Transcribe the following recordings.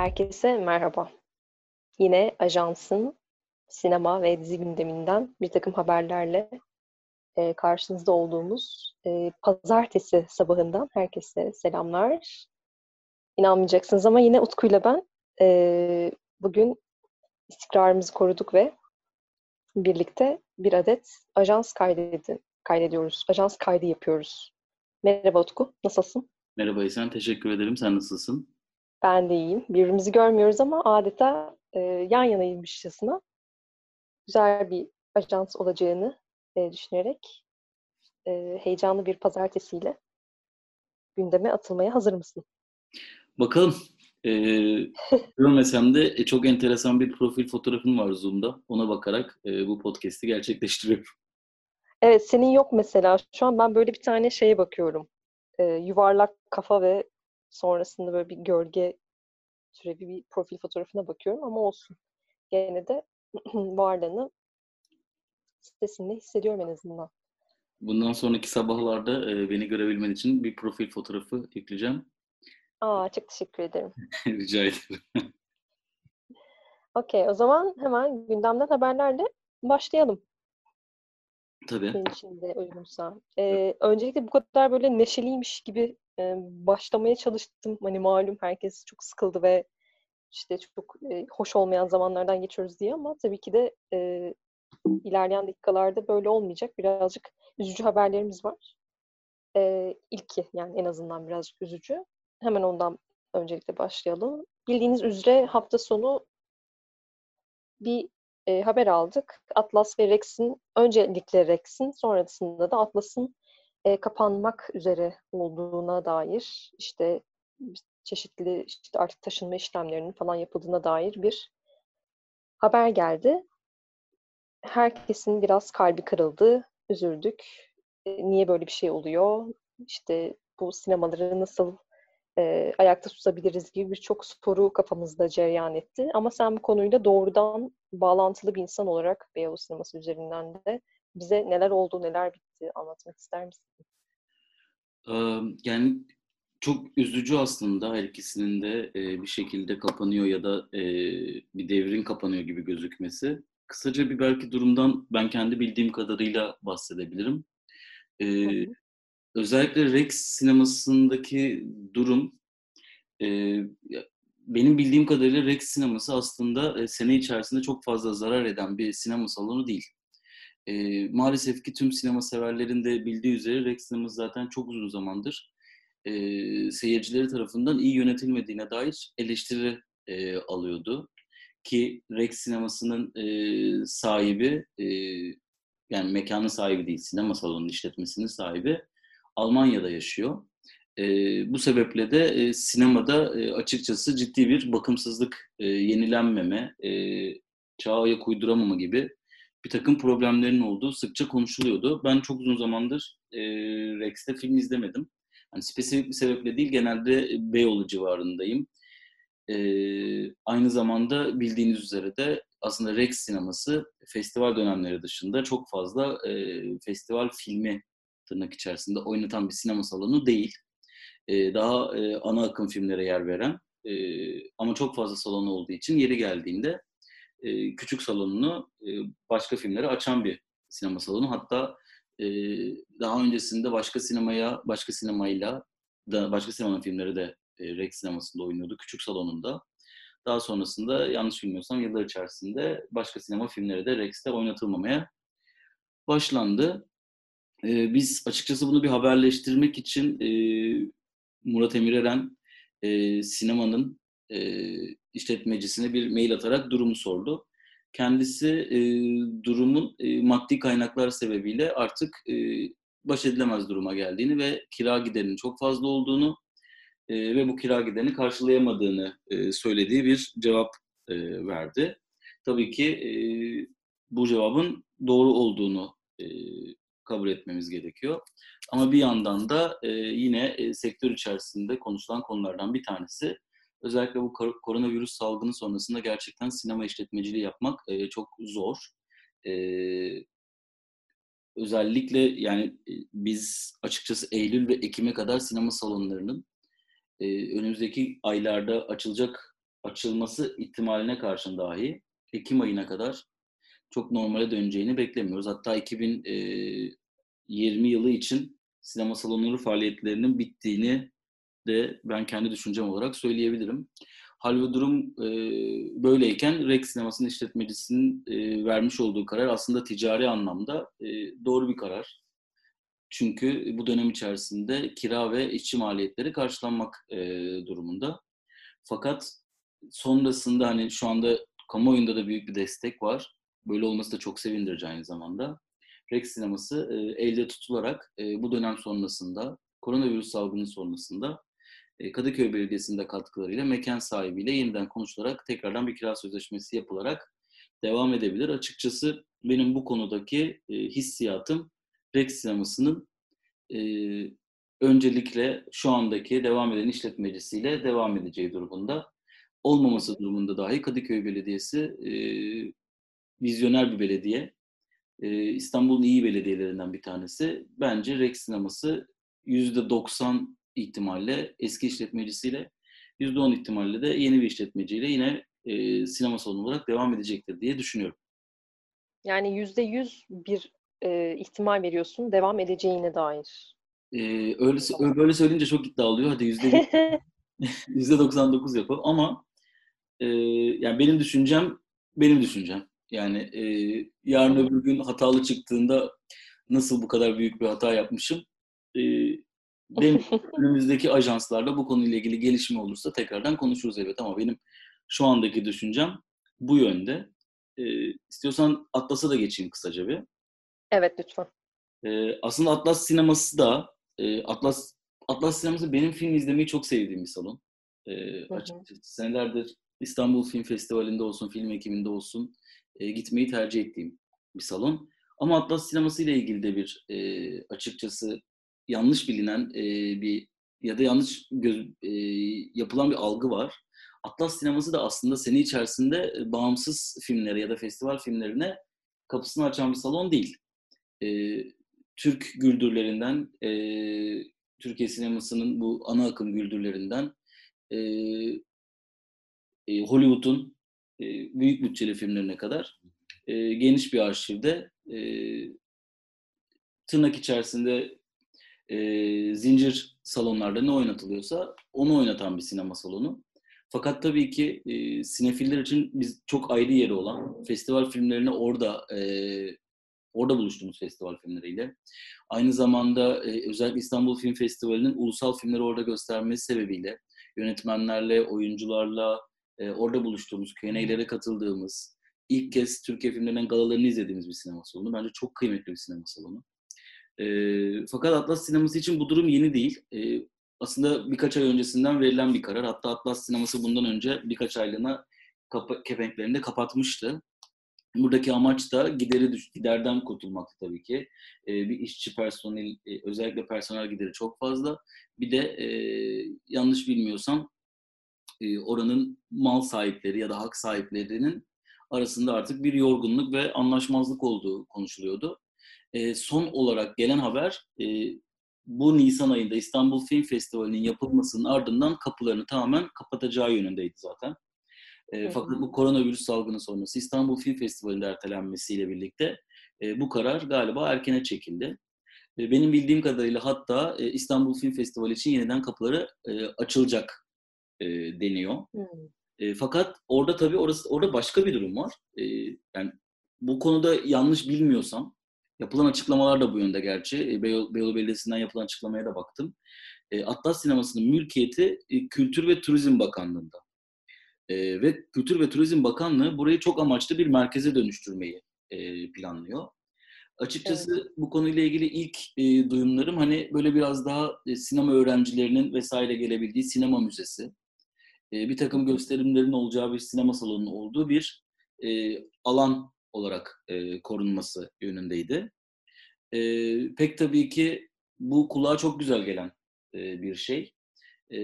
Herkese merhaba. Yine ajansın sinema ve dizi gündeminden bir takım haberlerle e, karşınızda olduğumuz e, pazartesi sabahından herkese selamlar. İnanmayacaksınız ama yine Utku ile ben e, bugün istikrarımızı koruduk ve birlikte bir adet ajans kaydedi, kaydediyoruz. Ajans kaydı yapıyoruz. Merhaba Utku, nasılsın? Merhaba İhsan, teşekkür ederim. Sen nasılsın? Ben de iyiyim. Birbirimizi görmüyoruz ama adeta e, yan yanaymışçasına güzel bir ajans olacağını e, düşünerek e, heyecanlı bir pazartesiyle gündeme atılmaya hazır mısın? Bakalım. Ee, görmesem de e, çok enteresan bir profil fotoğrafın var Zoom'da. Ona bakarak e, bu podcast'i gerçekleştiriyorum. Evet, senin yok mesela. Şu an ben böyle bir tane şeye bakıyorum. E, yuvarlak kafa ve sonrasında böyle bir gölge türevi bir profil fotoğrafına bakıyorum ama olsun. Gene de varlığını sitesinde hissediyorum en azından. Bundan sonraki sabahlarda e, beni görebilmen için bir profil fotoğrafı yükleyeceğim. Aa, çok teşekkür ederim. Rica ederim. Okey, o zaman hemen gündemden haberlerle başlayalım. Tabii. Senin için de uygunsa. Ee, öncelikle bu kadar böyle neşeliymiş gibi e, başlamaya çalıştım. Hani malum herkes çok sıkıldı ve işte çok e, hoş olmayan zamanlardan geçiyoruz diye ama tabii ki de e, ilerleyen dakikalarda böyle olmayacak. Birazcık üzücü haberlerimiz var. E, ilki yani en azından birazcık üzücü. Hemen ondan öncelikle başlayalım. Bildiğiniz üzere hafta sonu bir e, haber aldık. Atlas ve Rex'in, öncelikle Rex'in, sonrasında da Atlas'ın e, kapanmak üzere olduğuna dair işte çeşitli işte artık taşınma işlemlerinin falan yapıldığına dair bir haber geldi. Herkesin biraz kalbi kırıldı, üzüldük. E, niye böyle bir şey oluyor? İşte bu sinemaları nasıl e, ayakta tutabiliriz gibi birçok soru kafamızda cereyan etti. Ama sen bu konuyla doğrudan bağlantılı bir insan olarak Beyoğlu sineması üzerinden de bize neler oldu, neler bitti anlatmak ister misin? Yani çok üzücü aslında her ikisinin de bir şekilde kapanıyor ya da bir devrin kapanıyor gibi gözükmesi. Kısaca bir belki durumdan ben kendi bildiğim kadarıyla bahsedebilirim. Ee, özellikle Rex sinemasındaki durum benim bildiğim kadarıyla Rex sineması aslında sene içerisinde çok fazla zarar eden bir sinema salonu değil. E, maalesef ki tüm sinema severlerin de bildiği üzere Rex sineması zaten çok uzun zamandır e, seyircileri tarafından iyi yönetilmediğine dair eleştiri e, alıyordu. Ki Rex sinemasının e, sahibi, e, yani mekanın sahibi değil, sinema salonunun işletmesinin sahibi Almanya'da yaşıyor. E, bu sebeple de e, sinemada e, açıkçası ciddi bir bakımsızlık, e, yenilenmeme, e, çağa ayak uyduramama gibi bir takım problemlerin olduğu sıkça konuşuluyordu. Ben çok uzun zamandır e, Rex'te film izlemedim. Hani spesifik bir sebeple değil, genelde Beyoğlu civarındayım. E, aynı zamanda bildiğiniz üzere de aslında Rex sineması festival dönemleri dışında çok fazla e, festival filmi tırnak içerisinde oynatan bir sinema salonu değil. E, daha e, ana akım filmlere yer veren e, ama çok fazla salonu olduğu için yeri geldiğinde e, küçük salonunu başka filmlere açan bir sinema salonu. Hatta daha öncesinde başka sinemaya, başka sinemayla da başka sinema filmleri de Rex sinemasında oynuyordu küçük salonunda. Daha sonrasında yanlış bilmiyorsam yıllar içerisinde başka sinema filmleri de Rex'te oynatılmamaya başlandı. E, biz açıkçası bunu bir haberleştirmek için e, Murat Emireren e, sinemanın e, işletmecisine bir mail atarak durumu sordu. Kendisi e, durumun e, maddi kaynaklar sebebiyle artık e, baş edilemez duruma geldiğini ve kira giderinin çok fazla olduğunu e, ve bu kira giderini karşılayamadığını e, söylediği bir cevap e, verdi. Tabii ki e, bu cevabın doğru olduğunu e, kabul etmemiz gerekiyor. Ama bir yandan da e, yine e, sektör içerisinde konuşulan konulardan bir tanesi özellikle bu koronavirüs salgını sonrasında gerçekten sinema işletmeciliği yapmak e, çok zor. E, özellikle yani e, biz açıkçası Eylül ve Ekim'e kadar sinema salonlarının e, önümüzdeki aylarda açılacak açılması ihtimaline karşın dahi Ekim ayına kadar çok normale döneceğini beklemiyoruz. Hatta 2020 yılı için sinema salonları faaliyetlerinin bittiğini de ben kendi düşüncem olarak söyleyebilirim. Hal ve durum e, böyleyken Rex sinemasının işletmecisinin e, vermiş olduğu karar aslında ticari anlamda e, doğru bir karar. Çünkü bu dönem içerisinde kira ve işçi maliyetleri karşılanmak e, durumunda. Fakat sonrasında hani şu anda kamuoyunda da büyük bir destek var. Böyle olması da çok sevindirici aynı zamanda. Rex sineması e, elde tutularak e, bu dönem sonrasında, koronavirüs salgını sonrasında e, Kadıköy Belediyesi'nde katkılarıyla mekan sahibiyle yeniden konuşularak tekrardan bir kira sözleşmesi yapılarak devam edebilir. Açıkçası benim bu konudaki e, hissiyatım Rex sinemasının e, öncelikle şu andaki devam eden işletmecisiyle devam edeceği durumunda. Olmaması durumunda dahi Kadıköy Belediyesi e, vizyoner bir belediye. E, İstanbul'un iyi belediyelerinden bir tanesi. Bence Rex sineması %90 ihtimalle eski işletmecisiyle %10 ihtimalle de yeni bir işletmeciyle yine e, sinema salonu olarak devam edecektir diye düşünüyorum. Yani yüzde yüz bir e, ihtimal veriyorsun devam edeceğine dair. Ee, öyle böyle söyleyince çok iddia oluyor. Hadi yüzde yüzde 99 yapalım ama e, yani benim düşüncem benim düşüncem. Yani e, yarın öbür gün hatalı çıktığında nasıl bu kadar büyük bir hata yapmışım? E, benim önümüzdeki ajanslarda bu konuyla ilgili gelişme olursa tekrardan konuşuruz evet ama benim şu andaki düşüncem bu yönde. E, istiyorsan Atlas'a da geçeyim kısaca bir. Evet lütfen. E, aslında Atlas sineması da e, Atlas Atlas sineması benim film izlemeyi çok sevdiğim bir salon. E, açıkçası senelerdir İstanbul Film Festivali'nde olsun, film ekiminde olsun e, gitmeyi tercih ettiğim bir salon. Ama Atlas sineması ile ilgili de bir e, açıkçası yanlış bilinen e, bir ya da yanlış göz, e, yapılan bir algı var. Atlas sineması da aslında sene içerisinde bağımsız filmlere ya da festival filmlerine kapısını açan bir salon değil. E, Türk güldürlerinden, e, Türkiye sinemasının bu ana akım güldürlerinden, e, e, Hollywood'un e, büyük bütçeli filmlerine kadar e, geniş bir arşivde e, tırnak içerisinde e, zincir salonlarda ne oynatılıyorsa onu oynatan bir sinema salonu. Fakat tabii ki e, sinefiller için biz çok ayrı yeri olan festival filmlerini orada e, orada buluştuğumuz festival filmleriyle. Aynı zamanda e, özellikle İstanbul Film Festivali'nin ulusal filmleri orada göstermesi sebebiyle yönetmenlerle, oyuncularla e, orada buluştuğumuz, Q&A'lere katıldığımız, ilk kez Türkiye filmlerinden galalarını izlediğimiz bir sinema salonu. Bence çok kıymetli bir sinema salonu. E, fakat Atlas sineması için bu durum yeni değil. E, aslında birkaç ay öncesinden verilen bir karar. Hatta Atlas sineması bundan önce birkaç aylığına kapa- kepenklerini de kapatmıştı. Buradaki amaç da gideri düş, giderden kurtulmaktı tabii ki. E, bir işçi personel, e, özellikle personel gideri çok fazla. Bir de e, yanlış bilmiyorsam e, oranın mal sahipleri ya da hak sahiplerinin arasında artık bir yorgunluk ve anlaşmazlık olduğu konuşuluyordu. E, son olarak gelen haber e, bu Nisan ayında İstanbul Film Festivali'nin yapılmasının ardından kapılarını tamamen kapatacağı yönündeydi zaten. E, fakat bu koronavirüs salgını sonrası İstanbul Film Festivali'nde ertelenmesiyle birlikte e, bu karar galiba erkene çekildi. E, benim bildiğim kadarıyla hatta e, İstanbul Film Festivali için yeniden kapıları e, açılacak e, deniyor. Hmm. E, fakat orada tabii orası orada başka bir durum var. E, yani bu konuda yanlış bilmiyorsam yapılan açıklamalar da bu yönde gerçi. E, Beyoğlu, Belediyesi'nden yapılan açıklamaya da baktım. E, Atlas Sineması'nın mülkiyeti e, Kültür ve Turizm Bakanlığı'nda. E, ve Kültür ve Turizm Bakanlığı burayı çok amaçlı bir merkeze dönüştürmeyi e, planlıyor. Açıkçası evet. bu konuyla ilgili ilk e, duyumlarım hani böyle biraz daha e, sinema öğrencilerinin vesaire gelebildiği sinema müzesi, e, bir takım gösterimlerin olacağı bir sinema salonunun olduğu bir e, alan olarak e, korunması yönündeydi. E, pek tabii ki bu kulağa çok güzel gelen e, bir şey. E,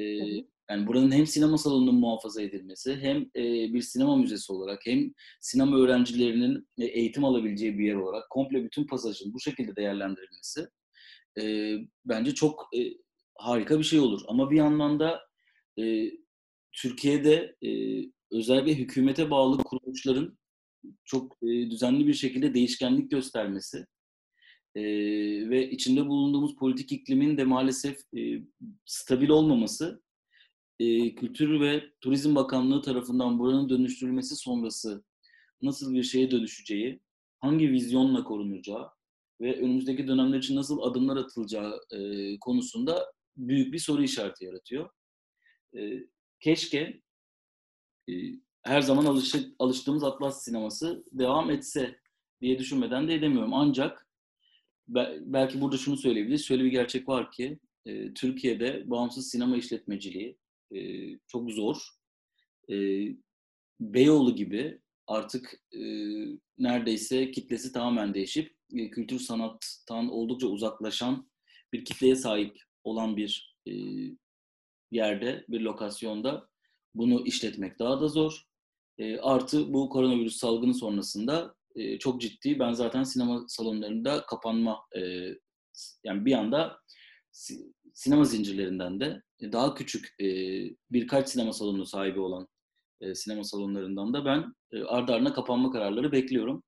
yani buranın hem sinema salonunun muhafaza edilmesi, hem e, bir sinema müzesi olarak, hem sinema öğrencilerinin e, eğitim alabileceği bir yer olarak komple bütün pasajın bu şekilde değerlendirilmesi e, bence çok e, harika bir şey olur. Ama bir yandan da e, Türkiye'de e, özellikle hükümete bağlı kuruluşların çok e, düzenli bir şekilde değişkenlik göstermesi e, ve içinde bulunduğumuz politik iklimin de maalesef e, stabil olmaması e, Kültür ve Turizm Bakanlığı tarafından buranın dönüştürülmesi sonrası nasıl bir şeye dönüşeceği, hangi vizyonla korunacağı ve önümüzdeki dönemler için nasıl adımlar atılacağı e, konusunda büyük bir soru işareti yaratıyor. E, keşke e, her zaman alışık, alıştığımız Atlas sineması devam etse diye düşünmeden de edemiyorum. Ancak belki burada şunu söyleyebiliriz. Şöyle bir gerçek var ki e, Türkiye'de bağımsız sinema işletmeciliği e, çok zor. E, Beyoğlu gibi artık e, neredeyse kitlesi tamamen değişip e, kültür sanattan oldukça uzaklaşan bir kitleye sahip olan bir e, yerde, bir lokasyonda bunu işletmek daha da zor. E, artı bu koronavirüs salgını sonrasında e, çok ciddi, ben zaten sinema salonlarında kapanma, e, yani bir anda sinema zincirlerinden de daha küçük e, birkaç sinema salonu sahibi olan e, sinema salonlarından da ben e, ardı ardına kapanma kararları bekliyorum.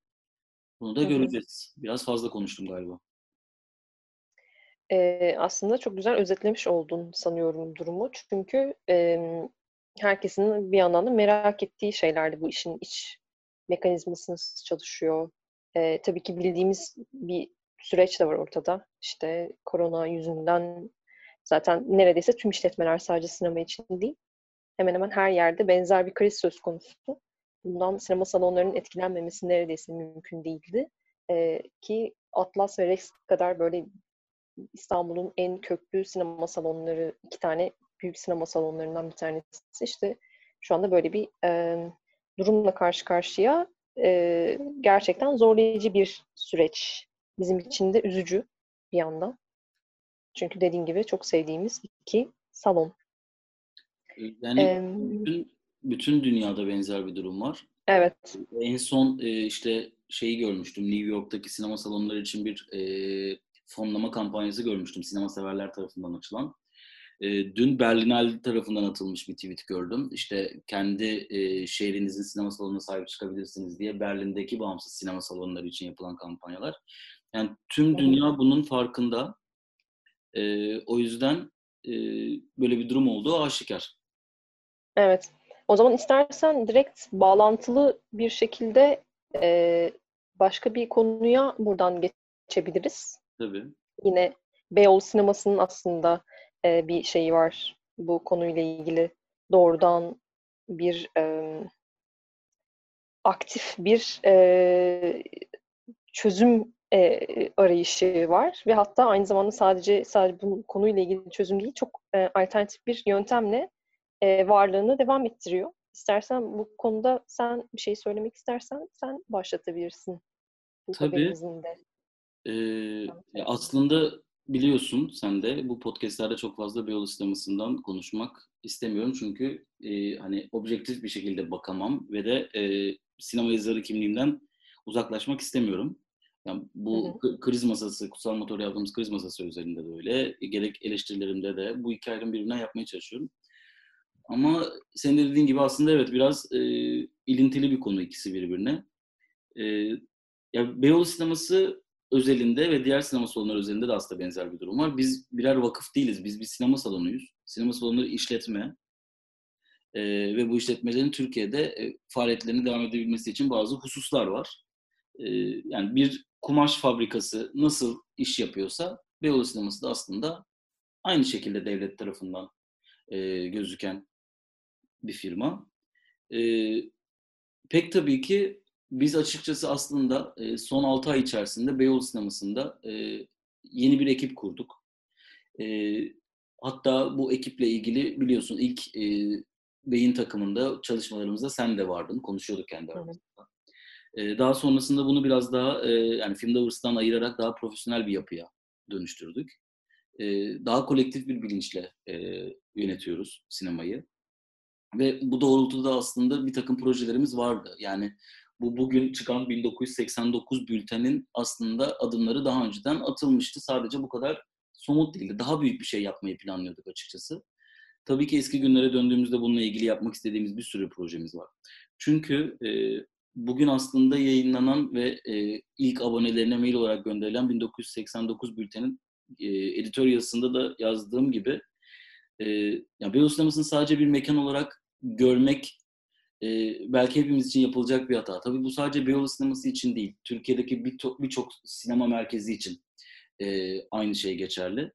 Bunu da göreceğiz. Biraz fazla konuştum galiba. Ee, aslında çok güzel özetlemiş oldun sanıyorum durumu. Çünkü e, herkesin bir yandan da merak ettiği şeylerdi bu işin iç mekanizması nasıl çalışıyor. E, tabii ki bildiğimiz bir süreç de var ortada. İşte korona yüzünden zaten neredeyse tüm işletmeler sadece sinema için değil. Hemen hemen her yerde benzer bir kriz söz konusu. Bundan sinema salonlarının etkilenmemesi neredeyse mümkün değildi. Ee, ki Atlas ve Rex kadar böyle İstanbul'un en köklü sinema salonları, iki tane büyük sinema salonlarından bir tanesi. İşte şu anda böyle bir e, durumla karşı karşıya e, gerçekten zorlayıcı bir süreç. Bizim için de üzücü bir yandan. Çünkü dediğim gibi çok sevdiğimiz iki salon. Yani ee, bütün, bütün dünyada benzer bir durum var. Evet. En son e, işte şeyi görmüştüm. New York'taki sinema salonları için bir e, fonlama kampanyası görmüştüm. Sinema severler tarafından açılan. E, dün Berlinale tarafından atılmış bir tweet gördüm. İşte kendi e, şehrinizin sinema salonuna sahip çıkabilirsiniz diye Berlin'deki bağımsız sinema salonları için yapılan kampanyalar. Yani tüm dünya bunun farkında. E, o yüzden e, böyle bir durum olduğu aşikar. Evet. O zaman istersen direkt bağlantılı bir şekilde e, başka bir konuya buradan geçebiliriz. Tabii. Yine Beyoğlu sinemasının aslında e, bir şeyi var bu konuyla ilgili doğrudan bir e, aktif bir e, çözüm e, arayışı var ve hatta aynı zamanda sadece sadece bu konuyla ilgili çözüm değil çok e, alternatif bir yöntemle e, varlığını devam ettiriyor. İstersen bu konuda sen bir şey söylemek istersen sen başlatabilirsin. Bu Tabii. Ee, aslında biliyorsun sen de bu podcastlerde çok fazla Beyoğlu sinemasından konuşmak istemiyorum. Çünkü e, hani objektif bir şekilde bakamam ve de e, sinema yazarı kimliğimden uzaklaşmak istemiyorum. Yani bu hı hı. kriz masası, kutsal motor yaptığımız kriz masası üzerinde de öyle. Gerek eleştirilerimde de bu iki ayrım birbirinden yapmaya çalışıyorum. Ama senin de dediğin gibi aslında evet biraz e, ilintili bir konu ikisi birbirine. E, ya Beyoğlu sineması özelinde ve diğer sinema salonları özelinde de aslında benzer bir durum var. Biz birer vakıf değiliz. Biz bir sinema salonuyuz. Sinema salonları işletme. E, ve bu işletmelerin Türkiye'de e, faaliyetlerini devam edebilmesi için bazı hususlar var. E, yani bir kumaş fabrikası nasıl iş yapıyorsa Beyoğlu sineması da aslında aynı şekilde devlet tarafından e, gözüken bir firma. E, pek tabii ki biz açıkçası aslında e, son 6 ay içerisinde Beyoğlu Sineması'nda e, yeni bir ekip kurduk. E, hatta bu ekiple ilgili biliyorsun ilk e, beyin takımında çalışmalarımızda sen de vardın. Konuşuyorduk kendi aramızda. E, daha sonrasında bunu biraz daha e, yani Filmlovers'tan ayırarak daha profesyonel bir yapıya dönüştürdük. E, daha kolektif bir bilinçle e, yönetiyoruz sinemayı. Ve bu doğrultuda aslında bir takım projelerimiz vardı. Yani bu bugün çıkan 1989 bültenin aslında adımları daha önceden atılmıştı. Sadece bu kadar somut değildi. Daha büyük bir şey yapmayı planlıyorduk açıkçası. tabii ki eski günlere döndüğümüzde bununla ilgili yapmak istediğimiz bir sürü projemiz var. Çünkü e, bugün aslında yayınlanan ve e, ilk abonelerine mail olarak gönderilen 1989 bültenin e, editör yazısında da yazdığım gibi e, yani Beyoğlu sinemasını sadece bir mekan olarak görmek e, belki hepimiz için yapılacak bir hata. Tabii bu sadece Beyoğlu sineması için değil. Türkiye'deki birçok bir sinema merkezi için e, aynı şey geçerli.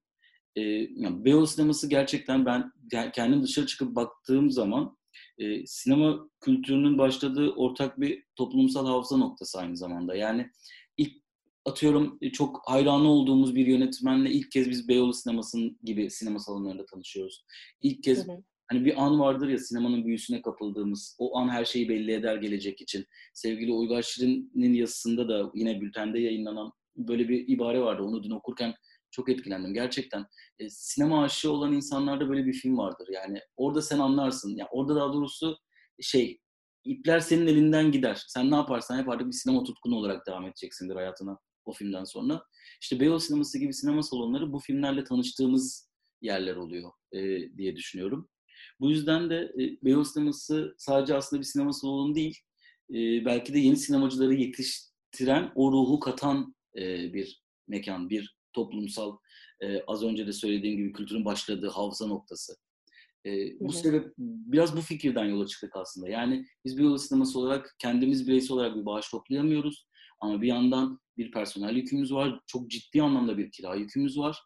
E, yani Beyoğlu sineması gerçekten ben kendim dışarı çıkıp baktığım zaman e, sinema kültürünün başladığı ortak bir toplumsal hafıza noktası aynı zamanda. Yani ilk atıyorum e, çok hayranı olduğumuz bir yönetmenle ilk kez biz Beyoğlu sinemasının gibi sinema salonlarında tanışıyoruz. İlk kez hı hı. Hani bir an vardır ya sinemanın büyüsüne kapıldığımız, o an her şeyi belli eder gelecek için. Sevgili Uygar Şirin'in yazısında da yine bültende yayınlanan böyle bir ibare vardı. Onu dün okurken çok etkilendim. Gerçekten e, sinema aşığı olan insanlarda böyle bir film vardır. Yani orada sen anlarsın. Yani orada daha doğrusu şey ipler senin elinden gider. Sen ne yaparsan yap artık bir sinema tutkunu olarak devam edeceksindir hayatına o filmden sonra. İşte Beyoğlu sineması gibi sinema salonları bu filmlerle tanıştığımız yerler oluyor e, diye düşünüyorum. Bu yüzden de e, Beyoğlu sineması sadece aslında bir sinema salonu değil, e, belki de yeni sinemacıları yetiştiren, o ruhu katan e, bir mekan, bir toplumsal, e, az önce de söylediğim gibi kültürün başladığı havza noktası. E, bu sebep biraz bu fikirden yola çıktık aslında. Yani biz bir yol sineması olarak kendimiz bireysel olarak bir bağış toplayamıyoruz. Ama bir yandan bir personel yükümüz var. Çok ciddi anlamda bir kira yükümüz var.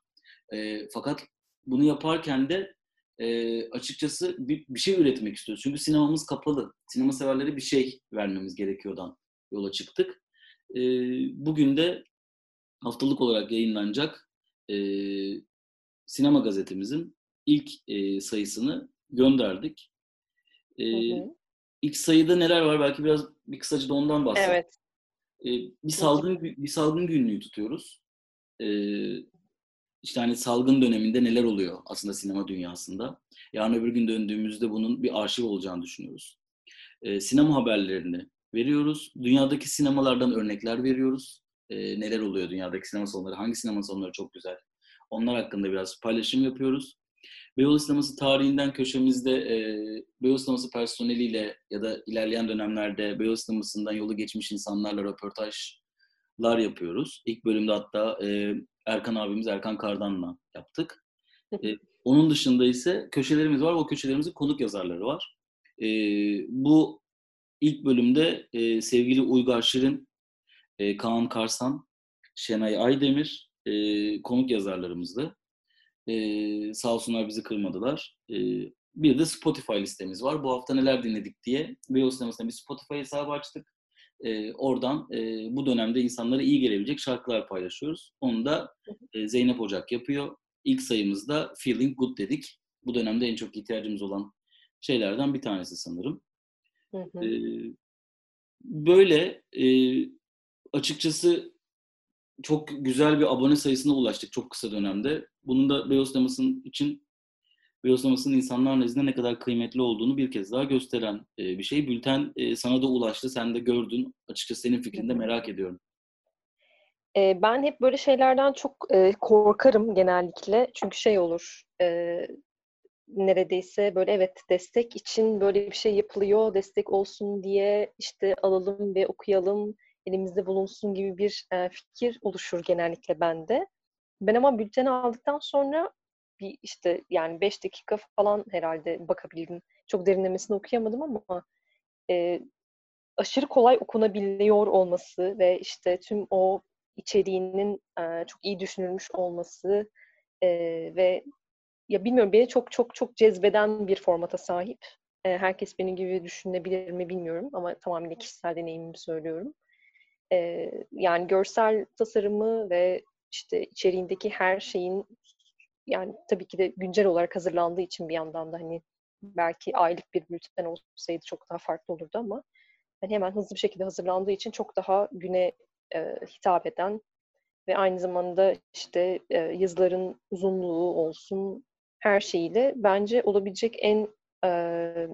E, fakat bunu yaparken de e, açıkçası bir, bir şey üretmek istiyoruz. Çünkü sinemamız kapalı. Sinema severlere bir şey vermemiz gerekiyordan yola çıktık. E, bugün de haftalık olarak yayınlanacak e, sinema gazetemizin ilk e, sayısını gönderdik. E, hı hı. İlk sayıda neler var? Belki biraz bir kısaca da ondan bahsedelim. Evet. E, bir salgın bir salgın günlüğü tutuyoruz. E, işte hani salgın döneminde neler oluyor aslında sinema dünyasında. Yarın öbür gün döndüğümüzde bunun bir arşiv olacağını düşünüyoruz. E, sinema haberlerini veriyoruz. Dünyadaki sinemalardan örnekler veriyoruz e, neler oluyor dünyadaki sinema salonları, hangi sinema salonları çok güzel. Onlar hakkında biraz paylaşım yapıyoruz. Beyoğlu Sineması tarihinden köşemizde e, Beyoğlu Sineması personeliyle ya da ilerleyen dönemlerde Beyoğlu Sineması'ndan yolu geçmiş insanlarla röportajlar yapıyoruz. İlk bölümde hatta e, Erkan abimiz Erkan Kardan'la yaptık. E, onun dışında ise köşelerimiz var. O köşelerimizin konuk yazarları var. E, bu ilk bölümde e, sevgili Uygar Şirin e, Kaan Karsan, Şenay Aydemir e, konuk yazarlarımızdı. E, sağ olsunlar bizi kırmadılar. E, bir de Spotify listemiz var. Bu hafta neler dinledik diye Beyoğlu Sineması'na bir Spotify hesabı açtık. E, oradan e, bu dönemde insanlara iyi gelebilecek şarkılar paylaşıyoruz. Onu da e, Zeynep Ocak yapıyor. İlk sayımızda Feeling Good dedik. Bu dönemde en çok ihtiyacımız olan şeylerden bir tanesi sanırım. Hı hı. E, böyle e, açıkçası çok güzel bir abone sayısına ulaştık çok kısa dönemde. Bunun da Beyoğlu Sineması'nın için Beyoğlu Sineması'nın insanlar nezdinde ne kadar kıymetli olduğunu bir kez daha gösteren e, bir şey. Bülten e, sana da ulaştı, sen de gördün. Açıkçası senin fikrini de merak ediyorum. E, ben hep böyle şeylerden çok korkarım genellikle. Çünkü şey olur, neredeyse böyle evet destek için böyle bir şey yapılıyor, destek olsun diye işte alalım ve okuyalım elimizde bulunsun gibi bir e, fikir oluşur genellikle bende. Ben ama bülteni aldıktan sonra bir işte yani beş dakika falan herhalde bakabildim. Çok derinlemesine okuyamadım ama e, aşırı kolay okunabiliyor olması ve işte tüm o içeriğinin e, çok iyi düşünülmüş olması e, ve ya bilmiyorum beni çok çok çok cezbeden bir formata sahip. E, herkes benim gibi düşünebilir mi bilmiyorum ama tamamen kişisel deneyimimi söylüyorum. E, yani görsel tasarımı ve işte içeriğindeki her şeyin yani tabii ki de güncel olarak hazırlandığı için bir yandan da hani belki aylık bir bülten olsaydı çok daha farklı olurdu ama hani hemen hızlı bir şekilde hazırlandığı için çok daha güne e, hitap eden ve aynı zamanda işte e, yazıların uzunluğu olsun her şeyiyle bence olabilecek en e,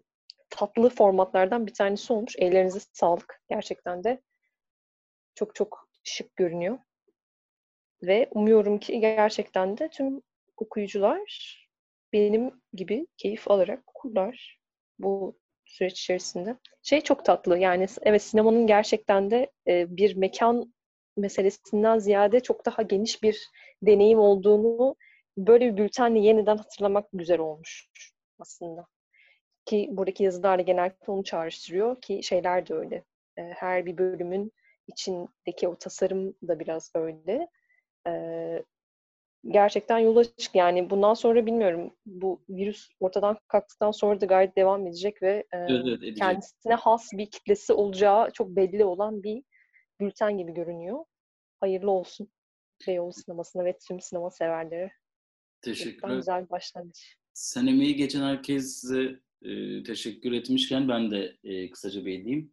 tatlı formatlardan bir tanesi olmuş. Ellerinize sağlık gerçekten de çok çok şık görünüyor. Ve umuyorum ki gerçekten de tüm okuyucular benim gibi keyif alarak okurlar bu süreç içerisinde. Şey çok tatlı yani evet sinemanın gerçekten de e, bir mekan meselesinden ziyade çok daha geniş bir deneyim olduğunu böyle bir bültenle yeniden hatırlamak güzel olmuş aslında. Ki buradaki yazılarla genellikle onu çağrıştırıyor ki şeyler de öyle. E, her bir bölümün içindeki o tasarım da biraz öyle. E, gerçekten yol açık. Yani bundan sonra bilmiyorum bu virüs ortadan kalktıktan sonra da gayet devam edecek ve e, evet, evet, kendisine has bir kitlesi olacağı çok belli olan bir bülten gibi görünüyor. Hayırlı olsun Beyoğlu sinemasına ve tüm sinema severlere. Teşekkürler. Güzel bir başlangıç. Sen emeği geçen herkese e, teşekkür etmişken ben de e, kısaca belirleyeyim.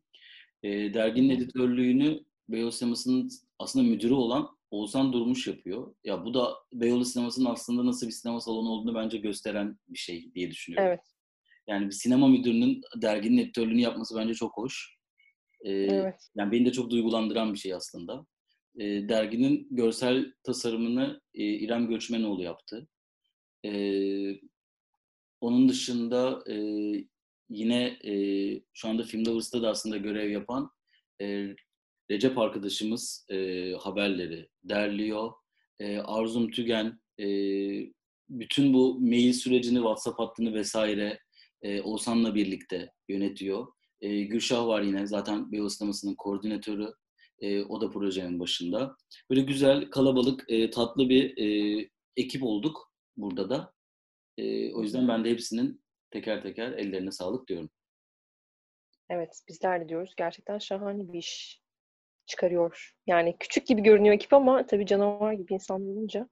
E, derginin editörlüğünü Beyoğlu Sineması'nın aslında müdürü olan Oğuzhan Durmuş yapıyor. Ya bu da Beyoğlu sinemasının aslında nasıl bir sinema salonu olduğunu bence gösteren bir şey diye düşünüyorum. Evet. Yani bir sinema müdürünün derginin editörlüğünü yapması bence çok hoş. Ee, evet. Yani beni de çok duygulandıran bir şey aslında. Ee, derginin görsel tasarımını e, İrem Göçmenoğlu yaptı. Ee, onun dışında e, yine e, şu anda Film Lovers'ta da aslında görev yapan e, Recep arkadaşımız e, haberleri derliyor. E, Arzum Tügen e, bütün bu mail sürecini, WhatsApp hattını vesaire e, Oğuzhan'la birlikte yönetiyor. E, Gülşah var yine zaten Beyoğlu Sineması'nın koordinatörü. E, o da projenin başında. Böyle güzel, kalabalık, e, tatlı bir e, ekip olduk burada da. E, o yüzden ben de hepsinin teker teker ellerine sağlık diyorum. Evet, bizler de diyoruz. Gerçekten şahane bir iş çıkarıyor. Yani küçük gibi görünüyor ekip ama tabii canavar gibi insan olunca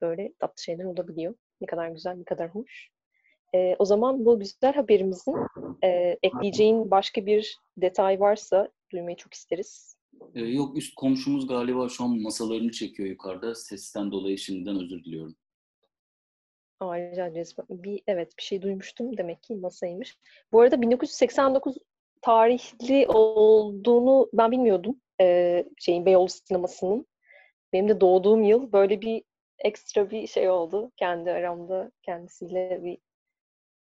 böyle tatlı şeyler olabiliyor. Ne kadar güzel, ne kadar hoş. Ee, o zaman bu güzel haberimizin e, ekleyeceğin başka bir detay varsa duymayı çok isteriz. Ee, yok üst komşumuz galiba şu an masalarını çekiyor yukarıda. Sesten dolayı şimdiden özür diliyorum. Aa, rica ederiz. Bir, evet bir şey duymuştum. Demek ki masaymış. Bu arada 1989 tarihli olduğunu ben bilmiyordum e, şeyin Beyoğlu sinemasının. Benim de doğduğum yıl böyle bir ekstra bir şey oldu. Kendi aramda kendisiyle bir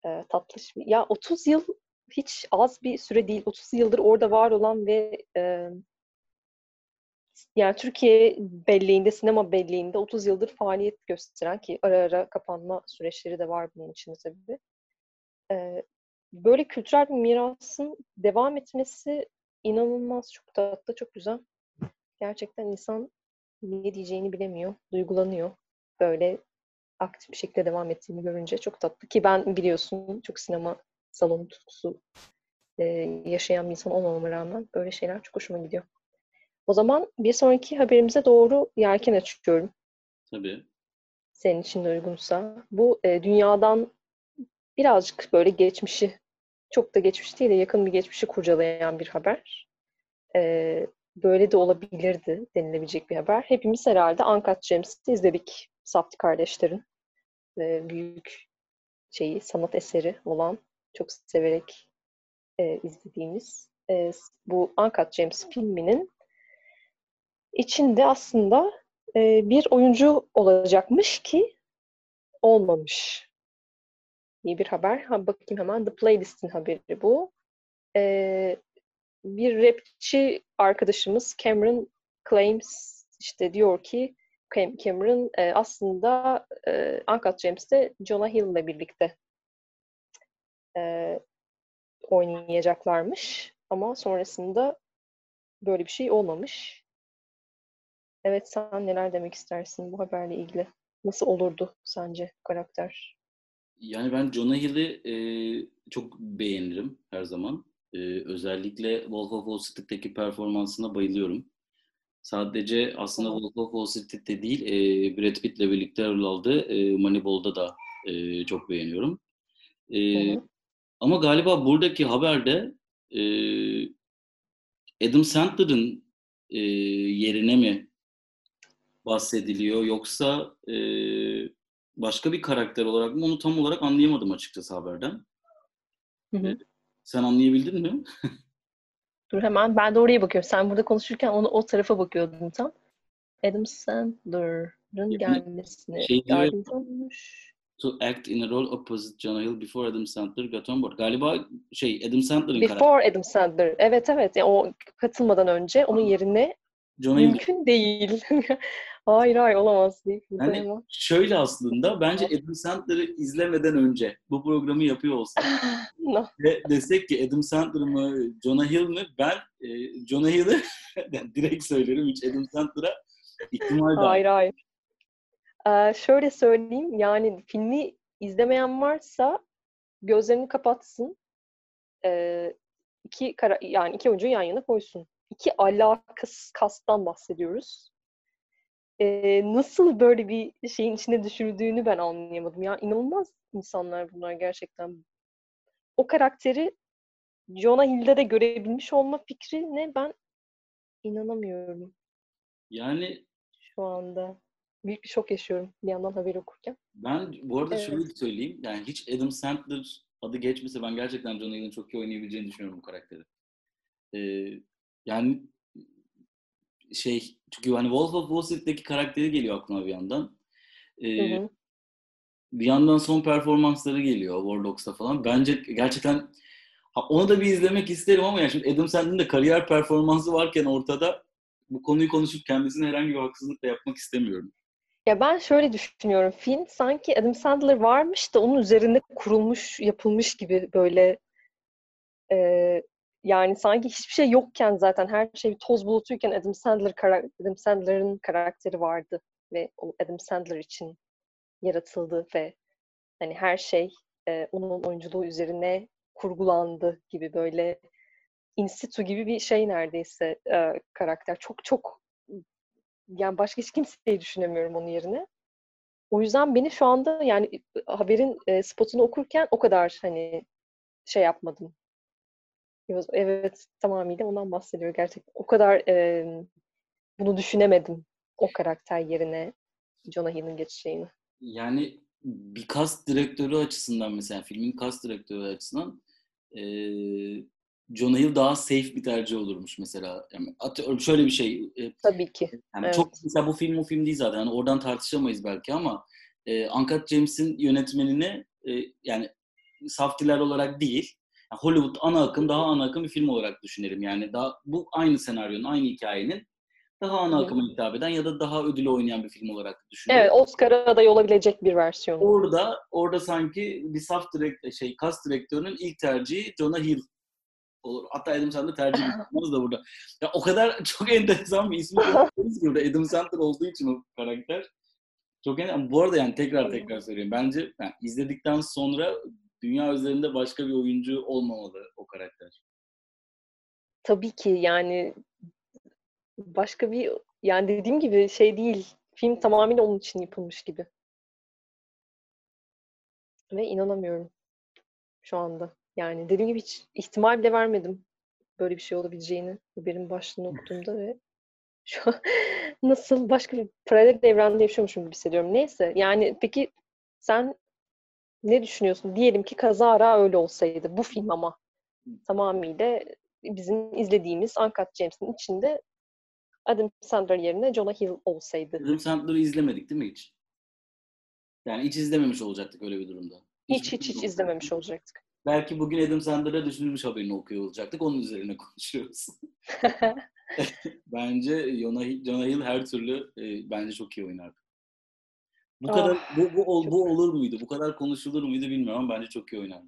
e, tatlış bir... Ya 30 yıl hiç az bir süre değil. 30 yıldır orada var olan ve e, yani Türkiye belleğinde, sinema belleğinde 30 yıldır faaliyet gösteren ki ara ara kapanma süreçleri de var bunun içinde tabii. Ee, böyle kültürel bir mirasın devam etmesi inanılmaz çok tatlı, çok güzel. Gerçekten insan ne diyeceğini bilemiyor, duygulanıyor. Böyle aktif bir şekilde devam ettiğini görünce çok tatlı. Ki ben biliyorsun çok sinema salonu tutkusu e, yaşayan bir insan olmamama rağmen böyle şeyler çok hoşuma gidiyor. O zaman bir sonraki haberimize doğru yelken açıyorum. Tabii. Senin için de uygunsa. Bu e, dünyadan birazcık böyle geçmişi çok da geçmiş değil de yakın bir geçmişi kurcalayan bir haber. Ee, böyle de olabilirdi denilebilecek bir haber. Hepimiz herhalde Uncut James'i izledik. Safdie kardeşlerin e, büyük şeyi, sanat eseri olan, çok severek e, izlediğimiz e, bu Uncut James filminin içinde aslında e, bir oyuncu olacakmış ki olmamış iyi bir haber. Ha, bakayım hemen The Playlist'in haberi bu. Ee, bir rapçi arkadaşımız Cameron Claims işte diyor ki Cameron e, aslında e, Uncut James'te Jonah Hill ile birlikte e, oynayacaklarmış. Ama sonrasında böyle bir şey olmamış. Evet sen neler demek istersin bu haberle ilgili? Nasıl olurdu sence karakter? Yani ben Jonah Hill'i e, çok beğenirim her zaman. E, özellikle Wolf of Wall Street'teki performansına bayılıyorum. Sadece aslında Wolf of Wall Street'te değil, e, Brad Pitt'le birlikte rol aldığı e, Moneyball'da da e, çok beğeniyorum. E, ama galiba buradaki haberde e, Adam Sandler'ın e, yerine mi bahsediliyor yoksa e, başka bir karakter olarak mı onu tam olarak anlayamadım açıkçası haberden. Hı hı. Sen anlayabildin mi? Dur hemen ben de oraya bakıyorum. Sen burada konuşurken onu o tarafa bakıyordun tam. Adam Sandler'ın gelmesine şey yardımcı olmuş. to act in a role opposite Jonah Hill before Adam Sandler got on board. Galiba şey Adam Sandler'ın Before karakteri. Adam Sandler. Evet evet. Yani o katılmadan önce onun yerine Jonah Hill mümkün değil. hayır hayır olamaz değil. Yani Ama- şöyle aslında bence Adam Sandler'ı izlemeden önce bu programı yapıyor olsak No. ve desek ki Adam Sandler mı Jonah Hill mi ben e, Jonah Hill'ı direkt söylerim hiç Adam Sandler'a ihtimal Hayır daha. hayır. Ee, şöyle söyleyeyim yani filmi izlemeyen varsa gözlerini kapatsın. Ee, iki kara, yani iki oyuncuyu yan yana koysun. İki alakasız kastan bahsediyoruz. Ee, nasıl böyle bir şeyin içine düşürdüğünü ben anlayamadım. Ya inanılmaz insanlar bunlar gerçekten. O karakteri Jonah Hill'de de görebilmiş olma fikrine ben inanamıyorum Yani şu anda. Büyük bir şok yaşıyorum bir yandan haberi okurken. ben bu arada Evet. şöyle söyleyeyim yani hiç Adam Sandler adı geçmese ben gerçekten Jonah Hill'in çok iyi oynayabileceğini düşünüyorum bu karakteri. Ee, yani şey çünkü hani Wolf of Wall Street'teki karakteri geliyor aklıma bir yandan. Ee, Hı hı. bir yandan son performansları geliyor Warlocks'ta falan. Bence gerçekten ha, onu da bir izlemek isterim ama yani şimdi Adam Sandler'ın da kariyer performansı varken ortada bu konuyu konuşup kendisine herhangi bir haksızlık da yapmak istemiyorum. Ya ben şöyle düşünüyorum. Film sanki Adam Sandler varmış da onun üzerinde kurulmuş, yapılmış gibi böyle e, yani sanki hiçbir şey yokken zaten her şey toz bulutuyken Adam Sandler kara- Adam Sandler'ın karakteri vardı ve o Adam Sandler için yaratıldı ve hani her şey e, onun oyunculuğu üzerine kurgulandı gibi böyle in situ gibi bir şey neredeyse e, karakter. Çok çok yani başka hiç kimseyi düşünemiyorum onun yerine. O yüzden beni şu anda yani haberin e, spotunu okurken o kadar hani şey yapmadım. Evet, tamamıyla ondan bahsediyor gerçekten. O kadar e, bunu düşünemedim o karakter yerine Jonah Hill'in geçeceğini. Yani bir cast direktörü açısından mesela filmin cast direktörü açısından eee Jonah Hill daha safe bir tercih olurmuş mesela. Yani atıyorum şöyle bir şey. e, Tabii ki. Yani Evet. çok mesela bu film o film değil zaten. Yani oradan tartışamayız belki ama e, Uncut James'in yönetmenine e, yani saftiler olarak değil. Yani Hollywood ana akım daha ana akım bir film olarak düşünelim. Yani daha bu aynı senaryonun, aynı hikayenin daha ana akıma hitap eden ya da daha ödülü oynayan bir film olarak düşünelim. Evet, Oscar'a aday olabilecek bir versiyonu. Orada orada sanki bir saf direkt şey cast direktörünün ilk tercihi Jonah Hill olur. Hatta Adam Sandler tercih etmez de burada. Ya o kadar çok enteresan bir ismi koyuyoruz ki burada Adam Sandler olduğu için o karakter. Çok enteresan. Bu arada yani tekrar tekrar söylüyorum. Bence yani izledikten sonra dünya üzerinde başka bir oyuncu olmamalı o karakter. Tabii ki yani başka bir yani dediğim gibi şey değil. Film tamamıyla onun için yapılmış gibi. Ve inanamıyorum şu anda. Yani dediğim gibi hiç ihtimal bile vermedim böyle bir şey olabileceğini haberin başlığını okuduğumda ve şu an nasıl başka bir paralel evrende yaşıyormuşum gibi hissediyorum. Neyse yani peki sen ne düşünüyorsun? Diyelim ki kazara öyle olsaydı bu film ama tamamıyla bizim izlediğimiz Uncut James'in içinde Adam Sandler yerine Jonah Hill olsaydı. Adam Sandler'ı izlemedik değil mi hiç? Yani hiç izlememiş olacaktık öyle bir durumda. Hiç hiç hiç izlememiş olacaktık. Belki bugün Adam Sandler'a düşünülmüş haberini okuyor olacaktık. Onun üzerine konuşuyoruz. Bence Jonah Hill, Jonah Hill her türlü e, bence çok iyi oynardı. Bu kadar Ah, bu, bu, bu olur muydu? Bu kadar konuşulur muydu bilmiyorum ama bence çok iyi oynardı.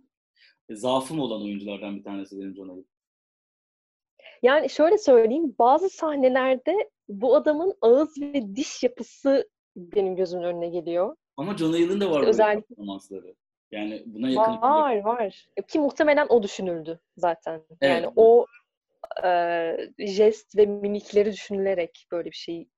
E, zaafım olan oyunculardan bir tanesi benim Hill. Yani şöyle söyleyeyim, bazı sahnelerde bu adamın ağız ve diş yapısı benim gözümün önüne geliyor. Ama Jonah Hill'in de var böyle Özellikle- performansları. Yani buna yakın. Var, var. Ki muhtemelen o düşünüldü zaten. Evet. Yani o e, jest ve mimikleri düşünülerek böyle bir şey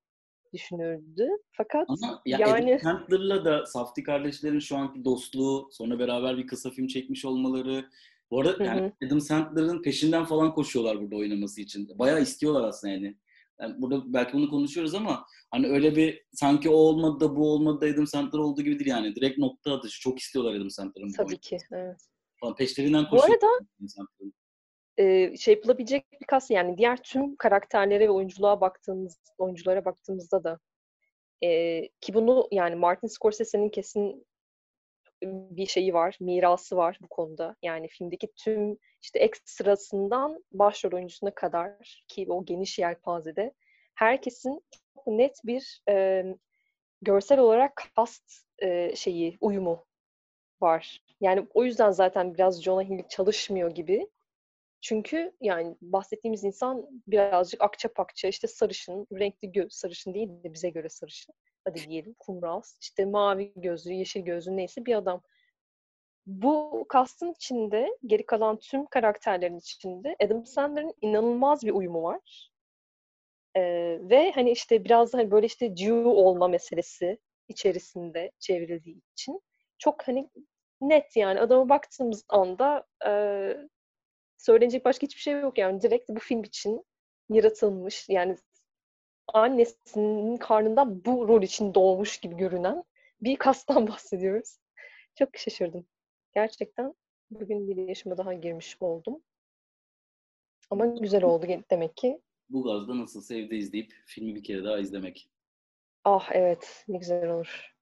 düşünüldü. Fakat Ama ya yani Adam Sandler'la da Safdie kardeşlerin şu anki dostluğu, sonra beraber bir kısa film çekmiş olmaları. Bu arada Hı yani Adam Sandler'ın peşinden falan koşuyorlar burada oynaması için. Bayağı istiyorlar aslında yani. Yani burada belki bunu konuşuyoruz ama hani öyle bir sanki o olmadı da bu olmadı da Adam Sandler olduğu gibi değil yani. Direkt nokta atışı. Çok istiyorlar Adam Sandler'ın bu tabii ki. Evet. falan. Peşlerinden Bu koşuyor. arada Adam Sandler'ın. E, şey yapılabilecek bir kas yani diğer tüm karakterlere ve oyunculuğa baktığımız oyunculara baktığımızda da e, ki bunu yani Martin Scorsese'nin kesin bir şeyi var, mirası var bu konuda. Yani filmdeki tüm işte ekstrasından başrol oyuncusuna kadar ki o geniş yelpazede herkesin çok net bir e, görsel olarak kast e, şeyi, uyumu var. Yani o yüzden zaten biraz Jonah Hill çalışmıyor gibi. Çünkü yani bahsettiğimiz insan birazcık akça pakça işte sarışın, renkli göz, sarışın değil de bize göre sarışın. Hadi diyelim kumral, işte mavi gözlü, yeşil gözlü neyse bir adam. Bu kastın içinde, geri kalan tüm karakterlerin içinde Adam Sandler'ın inanılmaz bir uyumu var. Ee, ve hani işte biraz da hani böyle işte Jew olma meselesi içerisinde çevrildiği için çok hani net yani adama baktığımız anda e, söylenecek başka hiçbir şey yok yani direkt bu film için yaratılmış yani annesinin karnından bu rol için doğmuş gibi görünen bir kastan bahsediyoruz. Çok şaşırdım. Gerçekten bugün bir yaşıma daha girmiş oldum. Ama güzel oldu demek ki. Bu gazda nasıl evde izleyip filmi bir kere daha izlemek. Ah evet ne güzel olur.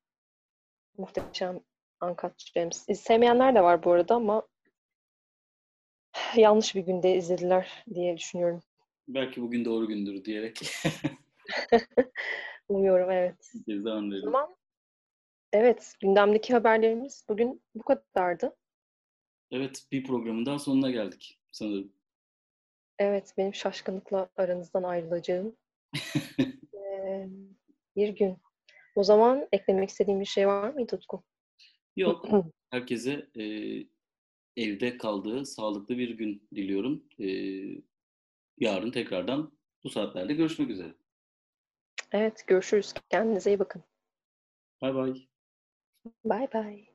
Muhteşem Uncut Gems. Sevmeyenler de var bu arada ama yanlış bir günde izlediler diye düşünüyorum. Belki bugün doğru gündür diyerek. Umuyorum evet. O zaman evet gündemdeki haberlerimiz bugün bu kadardı. Evet bir programın daha sonuna geldik sanırım. Evet benim şaşkınlıkla aranızdan ayrılacağım ee, bir gün. O zaman eklemek istediğim bir şey var mı Tutku? Yok. Herkese e, evde kaldığı sağlıklı bir gün diliyorum. E, yarın tekrardan bu saatlerde görüşmek üzere. Evet görüşürüz. Kendinize iyi bakın. Bay bay. Bay bay.